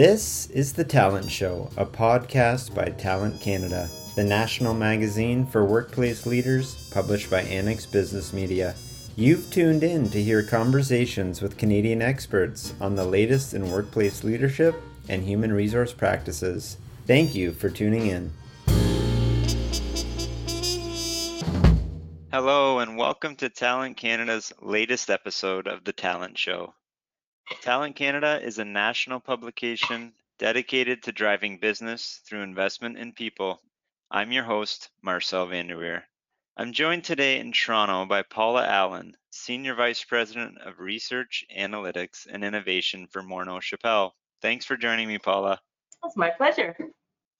This is The Talent Show, a podcast by Talent Canada, the national magazine for workplace leaders published by Annex Business Media. You've tuned in to hear conversations with Canadian experts on the latest in workplace leadership and human resource practices. Thank you for tuning in. Hello, and welcome to Talent Canada's latest episode of The Talent Show. Talent Canada is a national publication dedicated to driving business through investment in people. I'm your host, Marcel Vanderweer. I'm joined today in Toronto by Paula Allen, Senior Vice President of Research, Analytics, and Innovation for Morneau Shepell. Thanks for joining me, Paula. It's my pleasure.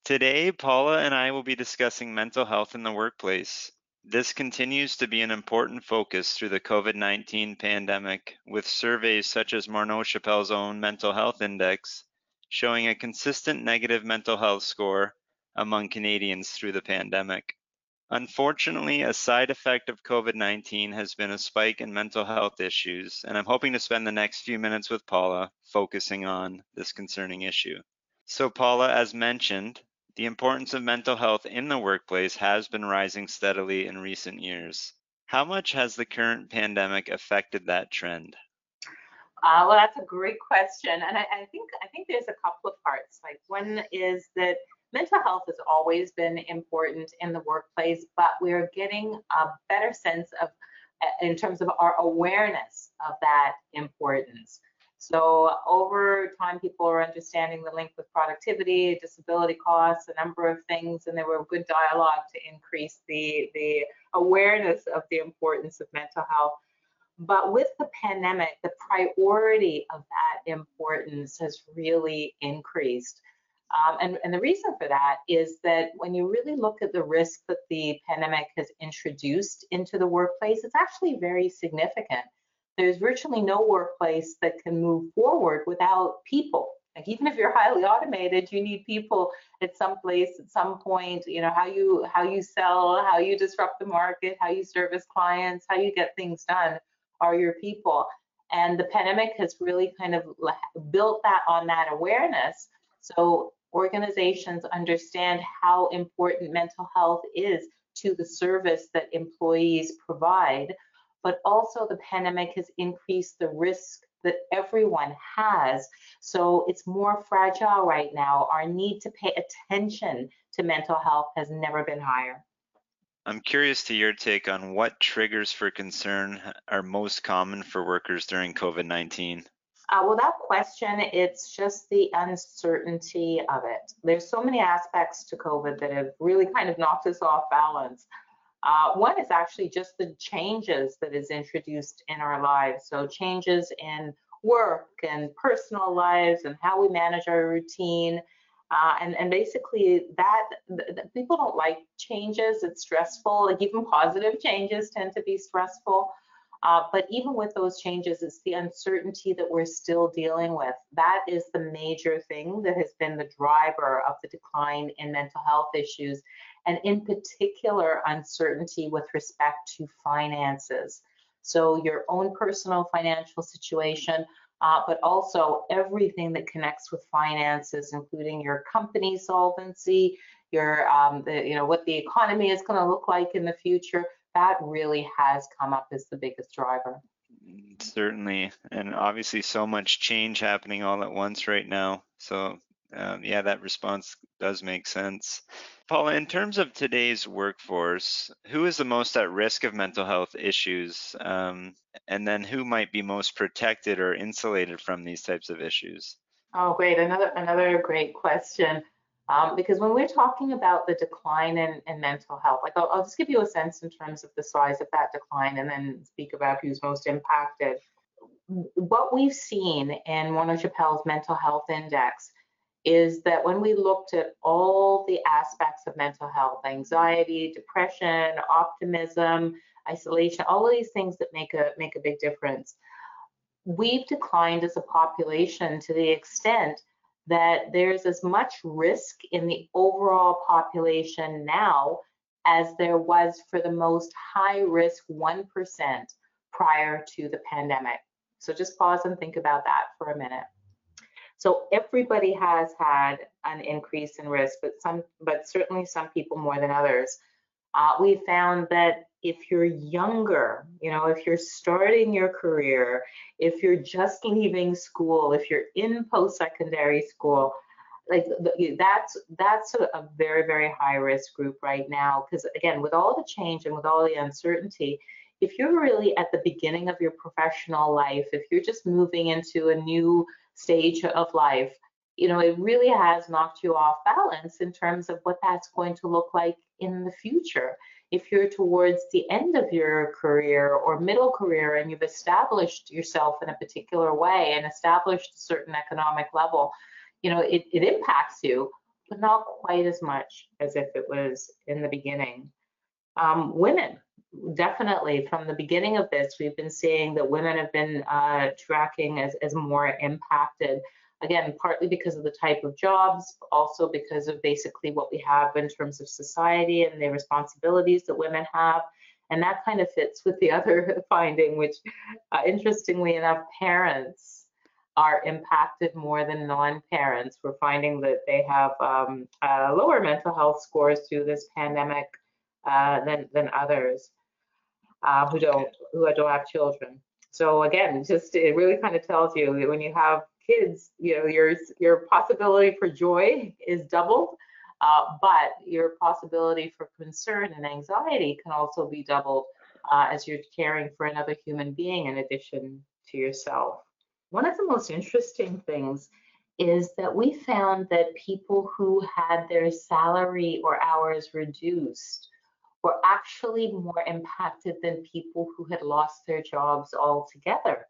Today, Paula and I will be discussing mental health in the workplace. This continues to be an important focus through the COVID 19 pandemic, with surveys such as Morneau Shepell's own mental health index showing a consistent negative mental health score among Canadians through the pandemic. Unfortunately, a side effect of COVID 19 has been a spike in mental health issues, and I'm hoping to spend the next few minutes with Paula focusing on this concerning issue. So, Paula, as mentioned, the importance of mental health in the workplace has been rising steadily in recent years. How much has the current pandemic affected that trend? Uh, well, that's a great question, and I, I think I think there's a couple of parts. Like one is that mental health has always been important in the workplace, but we're getting a better sense of, in terms of our awareness of that importance. So over time, people are understanding the link with productivity, disability costs, a number of things, and there were good dialogue to increase the, the awareness of the importance of mental health. But with the pandemic, the priority of that importance has really increased. Um, and, and the reason for that is that when you really look at the risk that the pandemic has introduced into the workplace, it's actually very significant. There's virtually no workplace that can move forward without people. Like even if you're highly automated, you need people at some place at some point. You know how you how you sell, how you disrupt the market, how you service clients, how you get things done are your people. And the pandemic has really kind of built that on that awareness. So organizations understand how important mental health is to the service that employees provide, but also the pandemic has increased the risk that everyone has. So it's more fragile right now. Our need to pay attention to mental health has never been higher. I'm curious to your take on what triggers for concern are most common for workers during COVID 19. Uh, without question, it's just the uncertainty of it. There's so many aspects to COVID that have really kind of knocked us off balance. Uh, one is actually just the changes that is introduced in our lives. So changes in work and personal lives and how we manage our routine. Uh, and, and basically that, th- people don't like changes. It's stressful. Like even positive changes tend to be stressful. Uh, but even with those changes, it's the uncertainty that we're still dealing with. That is the major thing that has been the driver of the decline in mental health issues, and in particular, uncertainty with respect to finances. So, your own personal financial situation, uh, but also everything that connects with finances, including your company solvency, your, um, the, you know, what the economy is going to look like in the future that really has come up as the biggest driver. Certainly, and obviously so much change happening all at once right now. So um, yeah, that response does make sense. Paula, in terms of today's workforce, who is the most at risk of mental health issues? Um, and then who might be most protected or insulated from these types of issues? Oh, great. Another another great question. Um, because when we're talking about the decline in, in mental health, like I'll, I'll, just give you a sense in terms of the size of that decline and then speak about who's most impacted. What we've seen in Morneau Shepell's mental health index is that when we looked at all the aspects of mental health, anxiety, depression, optimism, isolation, all of these things that make a make a big difference, we've declined as a population to the extent that there's as much risk in the overall population now as there was for the most high risk 1% prior to the pandemic. So just pause and think about that for a minute. So everybody has had an increase in risk, but some, but certainly some people more than others. Uh, we found that if you're younger, you know, if you're starting your career, if you're just leaving school, if you're in post-secondary school, like that's that's a, very very high risk group right now because again with all the change and with all the uncertainty if you're really at the beginning of your professional life if you're just moving into a new stage of life you know it really has knocked you off balance in terms of what that's going to look like in the future if you're towards the end of your career or middle career and you've established yourself in a particular way and established a certain economic level you know, it, it impacts you, but not quite as much as if it was in the beginning. Um, women, definitely from the beginning of this, we've been seeing that women have been uh, tracking as, as more impacted. Again, partly because of the type of jobs, also because of basically what we have in terms of society and the responsibilities that women have. And that kind of fits with the other finding, which uh, interestingly enough, parents are impacted more than non-parents. We're finding that they have um, uh, lower mental health scores through this pandemic uh, than than others uh, who don't who don't have children. So again, just it really kind of tells you that when you have kids, you know your your possibility for joy is doubled, uh, but your possibility for concern and anxiety can also be doubled uh, as you're caring for another human being in addition to yourself. One of the most interesting things is that we found that people who had their salary or hours reduced were actually more impacted than people who had lost their jobs altogether.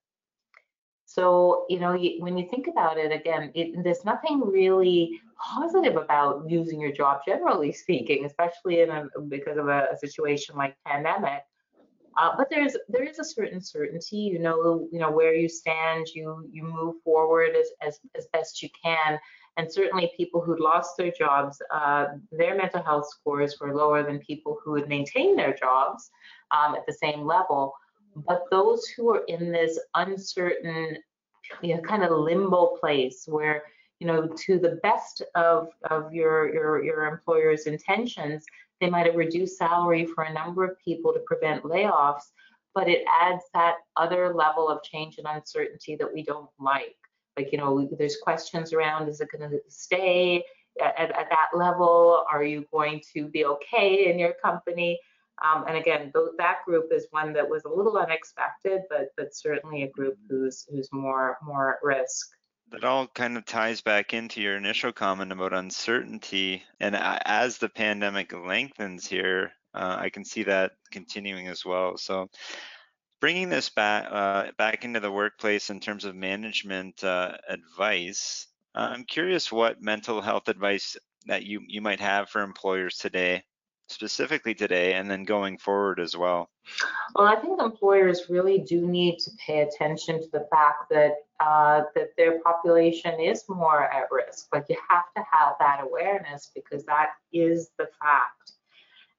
So, you know, when you think about it again, it, there's nothing really positive about losing your job, generally speaking, especially in a, because of a, a situation like pandemic. Uh, but there's there is a certain certainty. You know you know where you stand. You you move forward as as, as best you can. And certainly people who lost their jobs, uh, their mental health scores were lower than people who had maintained their jobs um, at the same level. But those who are in this uncertain, you know, kind of limbo place where you know, to the best of, of your, your, your employer's intentions, they might have reduced salary for a number of people to prevent layoffs, but it adds that other level of change and uncertainty that we don't like. Like, you know, there's questions around, is it going to stay at, at, that level? Are you going to be okay in your company? Um, and again, th that group is one that was a little unexpected, but but certainly a group who's who's more more at risk that all kind of ties back into your initial comment about uncertainty. And as the pandemic lengthens here, uh, I can see that continuing as well. So, bringing this back uh, back into the workplace in terms of management uh, advice, uh, I'm curious what mental health advice that you you might have for employers today specifically today and then going forward as well? Well, I think employers really do need to pay attention to the fact that uh, that their population is more at risk. Like you have to have that awareness because that is the fact.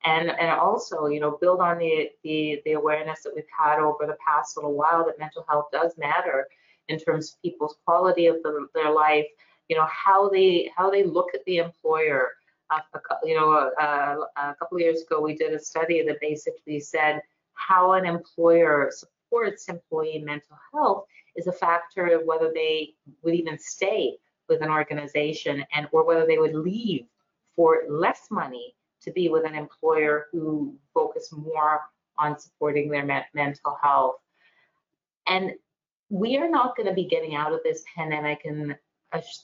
And and also, you know, build on the the, the awareness that we've had over the past little while that mental health does matter in terms of people's quality of the, their life. You know how they how they look at the employer a, you know, a, a couple of years ago, we did a study that basically said how an employer supports employee mental health is a factor of whether they would even stay with an organization and or whether they would leave for less money to be with an employer who focus more on supporting their me mental health. And we are not going to be getting out of this pandemic in a,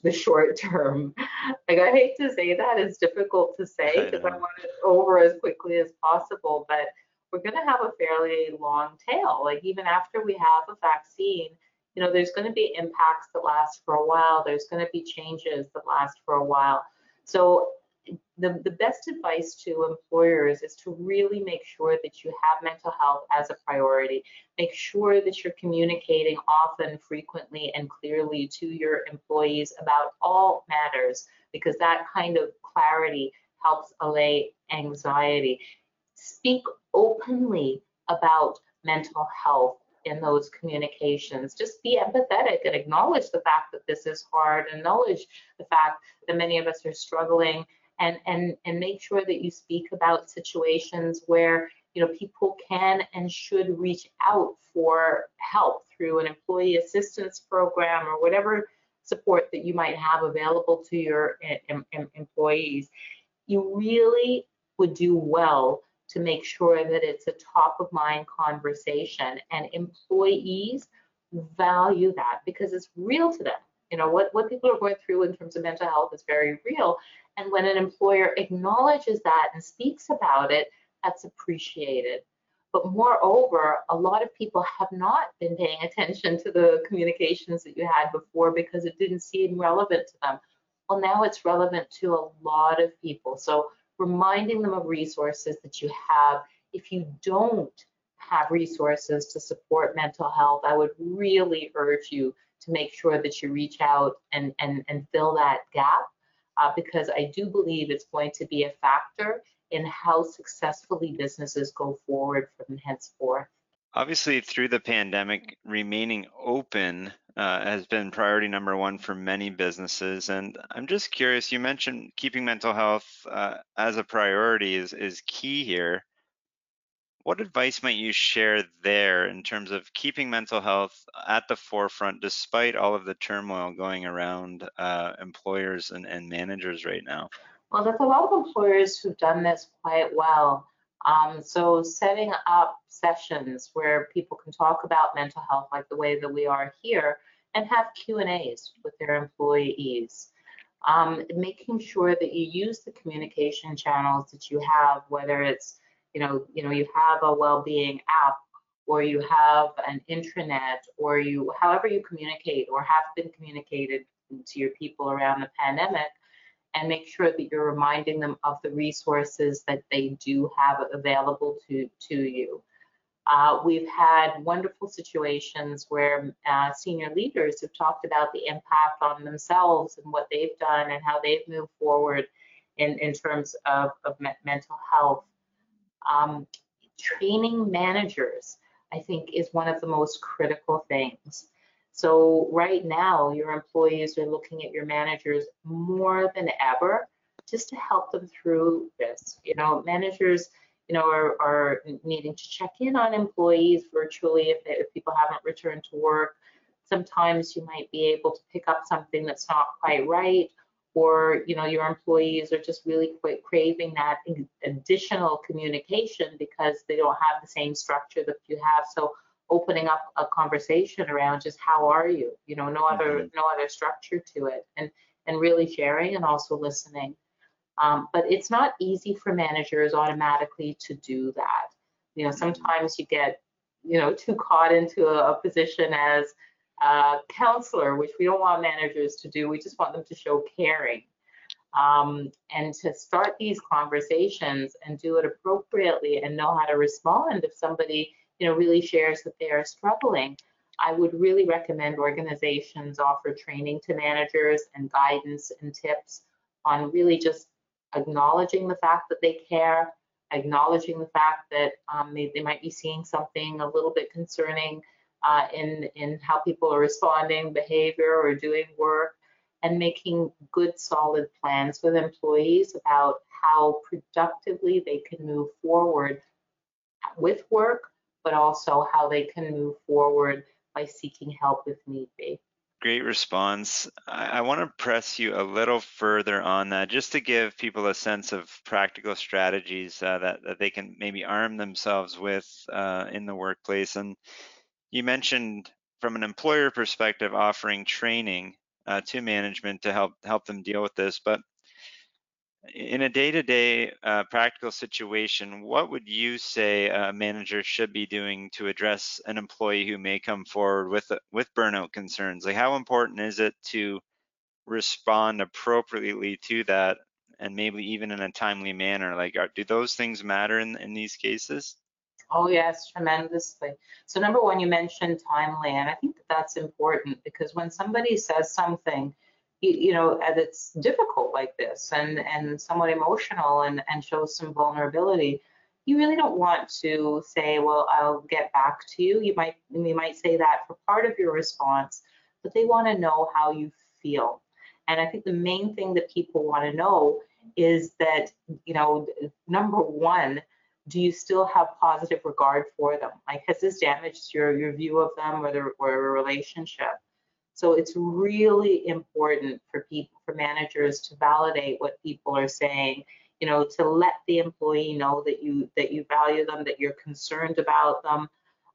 the short term. Like I hate to say that, it's difficult to say because I, I want it over as quickly as possible, but we're going to have a fairly long tail. Like even after we have a vaccine, you know, there's going to be impacts that last for a while. There's going to be changes that last for a while. So the, the best advice to employers is to really make sure that you have mental health as a priority. Make sure that you're communicating often, frequently, and clearly to your employees about all matters because that kind of clarity helps allay anxiety. Speak openly about mental health in those communications. Just be empathetic and acknowledge the fact that this is hard, and acknowledge the fact that many of us are struggling and and and make sure that you speak about situations where you know people can and should reach out for help through an employee assistance program or whatever support that you might have available to your em em employees you really would do well to make sure that it's a top of mind conversation and employees value that because it's real to them. You know, what, what people are going through in terms of mental health is very real. And when an employer acknowledges that and speaks about it, that's appreciated. But moreover, a lot of people have not been paying attention to the communications that you had before because it didn't seem relevant to them. Well, now it's relevant to a lot of people. So reminding them of resources that you have. If you don't have resources to support mental health, I would really urge you to make sure that you reach out and, and, and fill that gap uh, because I do believe it's going to be a factor in how successfully businesses go forward from henceforth. Obviously, through the pandemic, remaining open uh, has been priority number one for many businesses. And I'm just curious, you mentioned keeping mental health uh, as a priority is, is key here. What advice might you share there in terms of keeping mental health at the forefront despite all of the turmoil going around uh, employers and, and managers right now? Well, there's a lot of employers who've done this quite well. Um, so setting up sessions where people can talk about mental health like the way that we are here and have Q&As with their employees. Um, making sure that you use the communication channels that you have, whether it's, you know, you know, you have a well-being app or you have an intranet or you, however you communicate or have been communicated to your people around the pandemic, and make sure that you're reminding them of the resources that they do have available to, to you. Uh, we've had wonderful situations where uh, senior leaders have talked about the impact on themselves and what they've done and how they've moved forward in, in terms of, of me mental health. Um, training managers, I think, is one of the most critical things. So right now, your employees are looking at your managers more than ever just to help them through this. You know, managers, you know, are, are needing to check in on employees virtually if, they, if people haven't returned to work. Sometimes you might be able to pick up something that's not quite right, or you know, your employees are just really quite craving that additional communication because they don't have the same structure that you have. So opening up a conversation around just how are you you know no other mm-hmm. no other structure to it and and really sharing and also listening um, but it's not easy for managers automatically to do that you know mm-hmm. sometimes you get you know too caught into a, a position as a counselor which we don't want managers to do. We just want them to show caring um, and to start these conversations and do it appropriately and know how to respond. If somebody you know, really shares that they are struggling, I would really recommend organizations offer training to managers and guidance and tips on really just acknowledging the fact that they care, acknowledging the fact that um, they, they might be seeing something a little bit concerning uh, in, in how people are responding, behavior, or doing work, and making good, solid plans with employees about how productively they can move forward with work, but also how they can move forward by seeking help if need be. Great response. I, I want to press you a little further on that just to give people a sense of practical strategies uh, that, that they can maybe arm themselves with uh, in the workplace. And you mentioned from an employer perspective offering training uh, to management to help help them deal with this, but in a day-to-day uh, practical situation, what would you say a manager should be doing to address an employee who may come forward with with burnout concerns? Like, how important is it to respond appropriately to that, and maybe even in a timely manner? Like, are, do those things matter in in these cases? Oh yes, tremendously. So number one, you mentioned timely, and I think that that's important because when somebody says something you, you know, it's difficult like this and, and somewhat emotional and, and shows some vulnerability, you really don't want to say, well, I'll get back to you. You might, you might say that for part of your response, but they want to know how you feel. And I think the main thing that people want to know is that, you know, number one, do you still have positive regard for them? Like, has this damaged your, your view of them or, the, or a relationship? So it's really important for people, for managers to validate what people are saying, you know, to let the employee know that you that you value them, that you're concerned about them.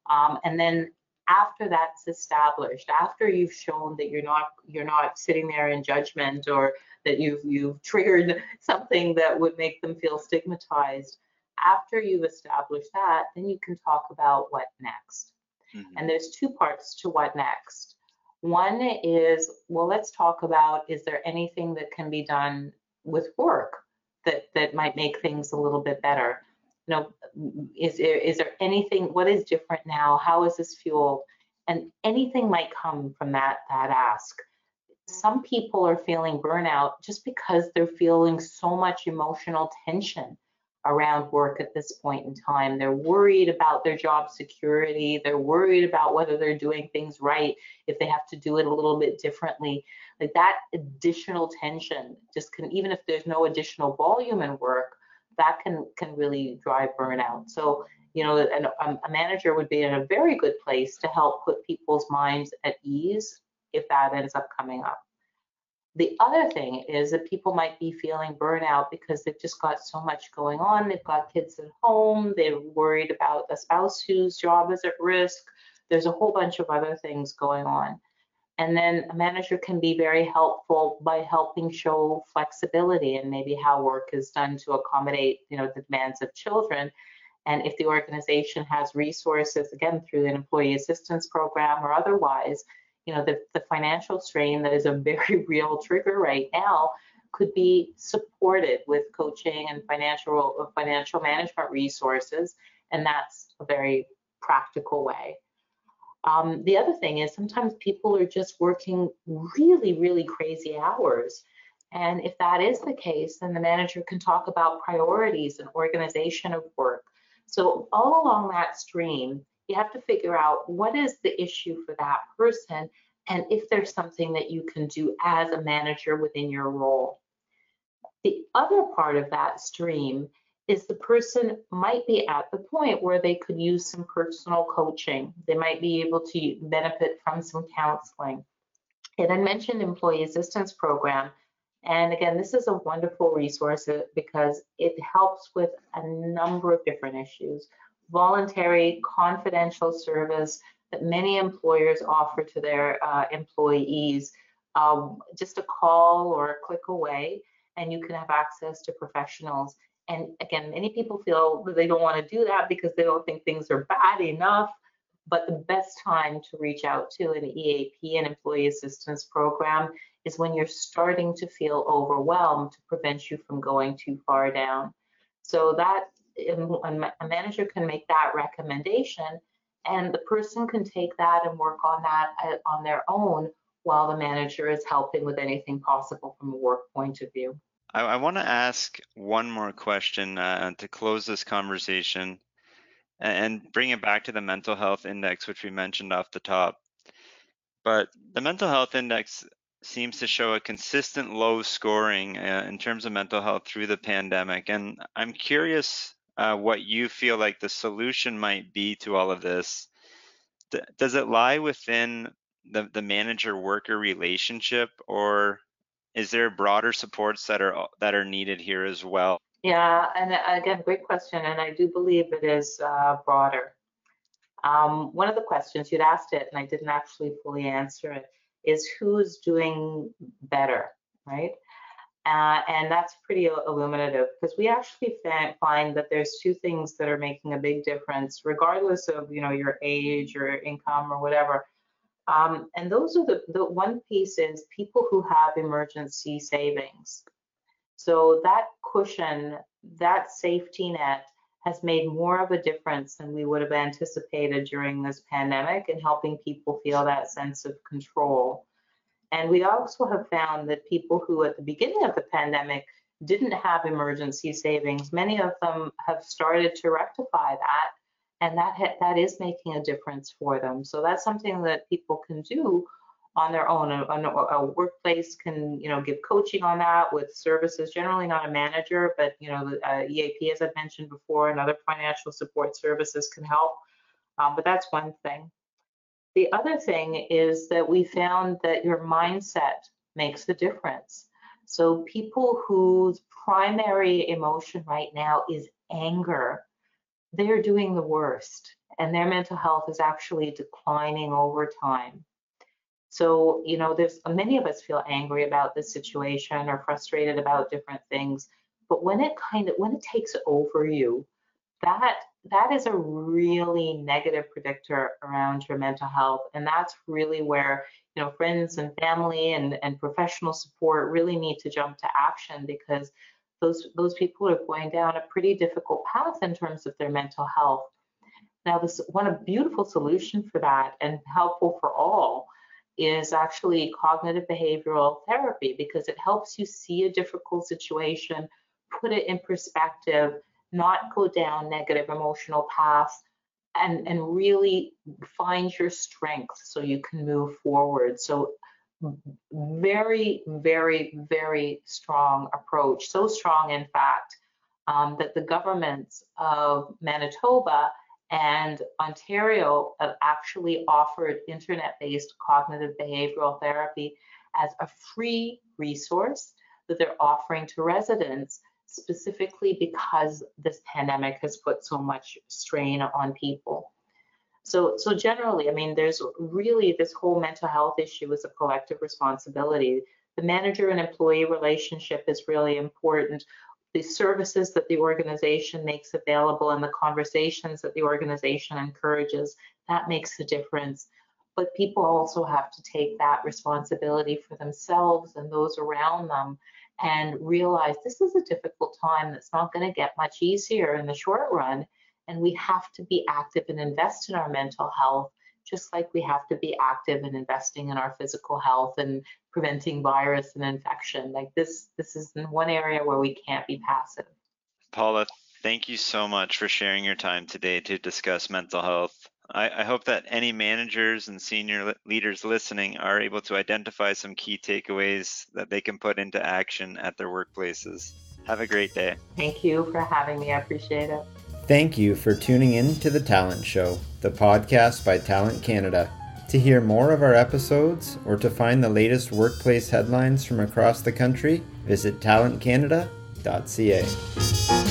Um, and then after that's established, after you've shown that you're not you're not sitting there in judgment or that you've you've triggered something that would make them feel stigmatized, after you've established that, then you can talk about what next. Mm-hmm. And there's two parts to what next. One is, well, let's talk about is there anything that can be done with work that that might make things a little bit better? You know, is there is there anything? What is different now? How is this fueled? And anything might come from that that ask. Some people are feeling burnout just because they're feeling so much emotional tension around work at this point in time. They're worried about their job security. They're worried about whether they're doing things right, if they have to do it a little bit differently. Like that additional tension just can, even if there's no additional volume in work, that can can really drive burnout. So, you know, an, a manager would be in a very good place to help put people's minds at ease if that ends up coming up. The other thing is that people might be feeling burnout because they've just got so much going on. They've got kids at home, they're worried about a spouse whose job is at risk. There's a whole bunch of other things going on. And then a manager can be very helpful by helping show flexibility and maybe how work is done to accommodate, you know, the demands of children. And if the organization has resources, again, through an employee assistance program or otherwise, you know, the, the financial strain that is a very real trigger right now could be supported with coaching and financial financial management resources, and that's a very practical way. Um, the other thing is sometimes people are just working really, really crazy hours. And if that is the case, then the manager can talk about priorities and organization of work. So all along that stream, you have to figure out what is the issue for that person and if there's something that you can do as a manager within your role. The other part of that stream is the person might be at the point where they could use some personal coaching. They might be able to benefit from some counseling. And I mentioned employee assistance program. And again, this is a wonderful resource because it helps with a number of different issues voluntary, confidential service that many employers offer to their uh, employees. Um, just a call or a click away, and you can have access to professionals. And again, many people feel that they don't want to do that because they don't think things are bad enough. But the best time to reach out to an EAP, an employee assistance program, is when you're starting to feel overwhelmed to prevent you from going too far down. So that a manager can make that recommendation and the person can take that and work on that uh, on their own while the manager is helping with anything possible from a work point of view. I, I want to ask one more question uh, to close this conversation and bring it back to the mental health index, which we mentioned off the top. But the mental health index seems to show a consistent low scoring uh, in terms of mental health through the pandemic. And I'm curious uh, what you feel like the solution might be to all of this. D- does it lie within the, the manager worker relationship or is there broader supports that are that are needed here as well? Yeah, and uh, again, great question, and I do believe it is uh, broader. Um, one of the questions you'd asked it, and I didn't actually fully answer it, is who's doing better, right? Uh, and that's pretty illuminative because we actually find that there's two things that are making a big difference, regardless of you know your age or income or whatever. Um, and those are the the one piece is people who have emergency savings. So that cushion, that safety net, has made more of a difference than we would have anticipated during this pandemic in helping people feel that sense of control. And we also have found that people who at the beginning of the pandemic didn't have emergency savings, many of them have started to rectify that. And that, ha- that is making a difference for them. So that's something that people can do on their own. A, a, a workplace can, you know, give coaching on that with services, generally not a manager, but, you know, the uh, EAP, as I've mentioned before, and other financial support services can help. Um, but that's one thing. The other thing is that we found that your mindset makes a difference. So people whose primary emotion right now is anger, they're doing the worst and their mental health is actually declining over time. So, you know, there's many of us feel angry about this situation or frustrated about different things, but when it kind of when it takes over you, that that is a really negative predictor around your mental health and that's really where you know friends and family and, and professional support really need to jump to action because those those people are going down a pretty difficult path in terms of their mental health. Now this one a beautiful solution for that and helpful for all is actually cognitive behavioral therapy because it helps you see a difficult situation, put it in perspective, not go down negative emotional paths, and, and really find your strength so you can move forward. So very, very, very strong approach. So strong, in fact, um, that the governments of Manitoba and Ontario have actually offered internet-based cognitive behavioral therapy as a free resource that they're offering to residents specifically because this pandemic has put so much strain on people. So, so generally, I mean, there's really this whole mental health issue is a collective responsibility. The manager and employee relationship is really important the services that the organization makes available and the conversations that the organization encourages, that makes a difference. But people also have to take that responsibility for themselves and those around them and realize this is a difficult time that's not going to get much easier in the short run. And we have to be active and invest in our mental health just like we have to be active in investing in our physical health and preventing virus and infection. Like this, this is one area where we can't be passive. Paula, thank you so much for sharing your time today to discuss mental health. I, I hope that any managers and senior leaders listening are able to identify some key takeaways that they can put into action at their workplaces. Have a great day. Thank you for having me. I appreciate it. Thank you for tuning in to The Talent Show, the podcast by Talent Canada. To hear more of our episodes or to find the latest workplace headlines from across the country, visit talentcanada.ca.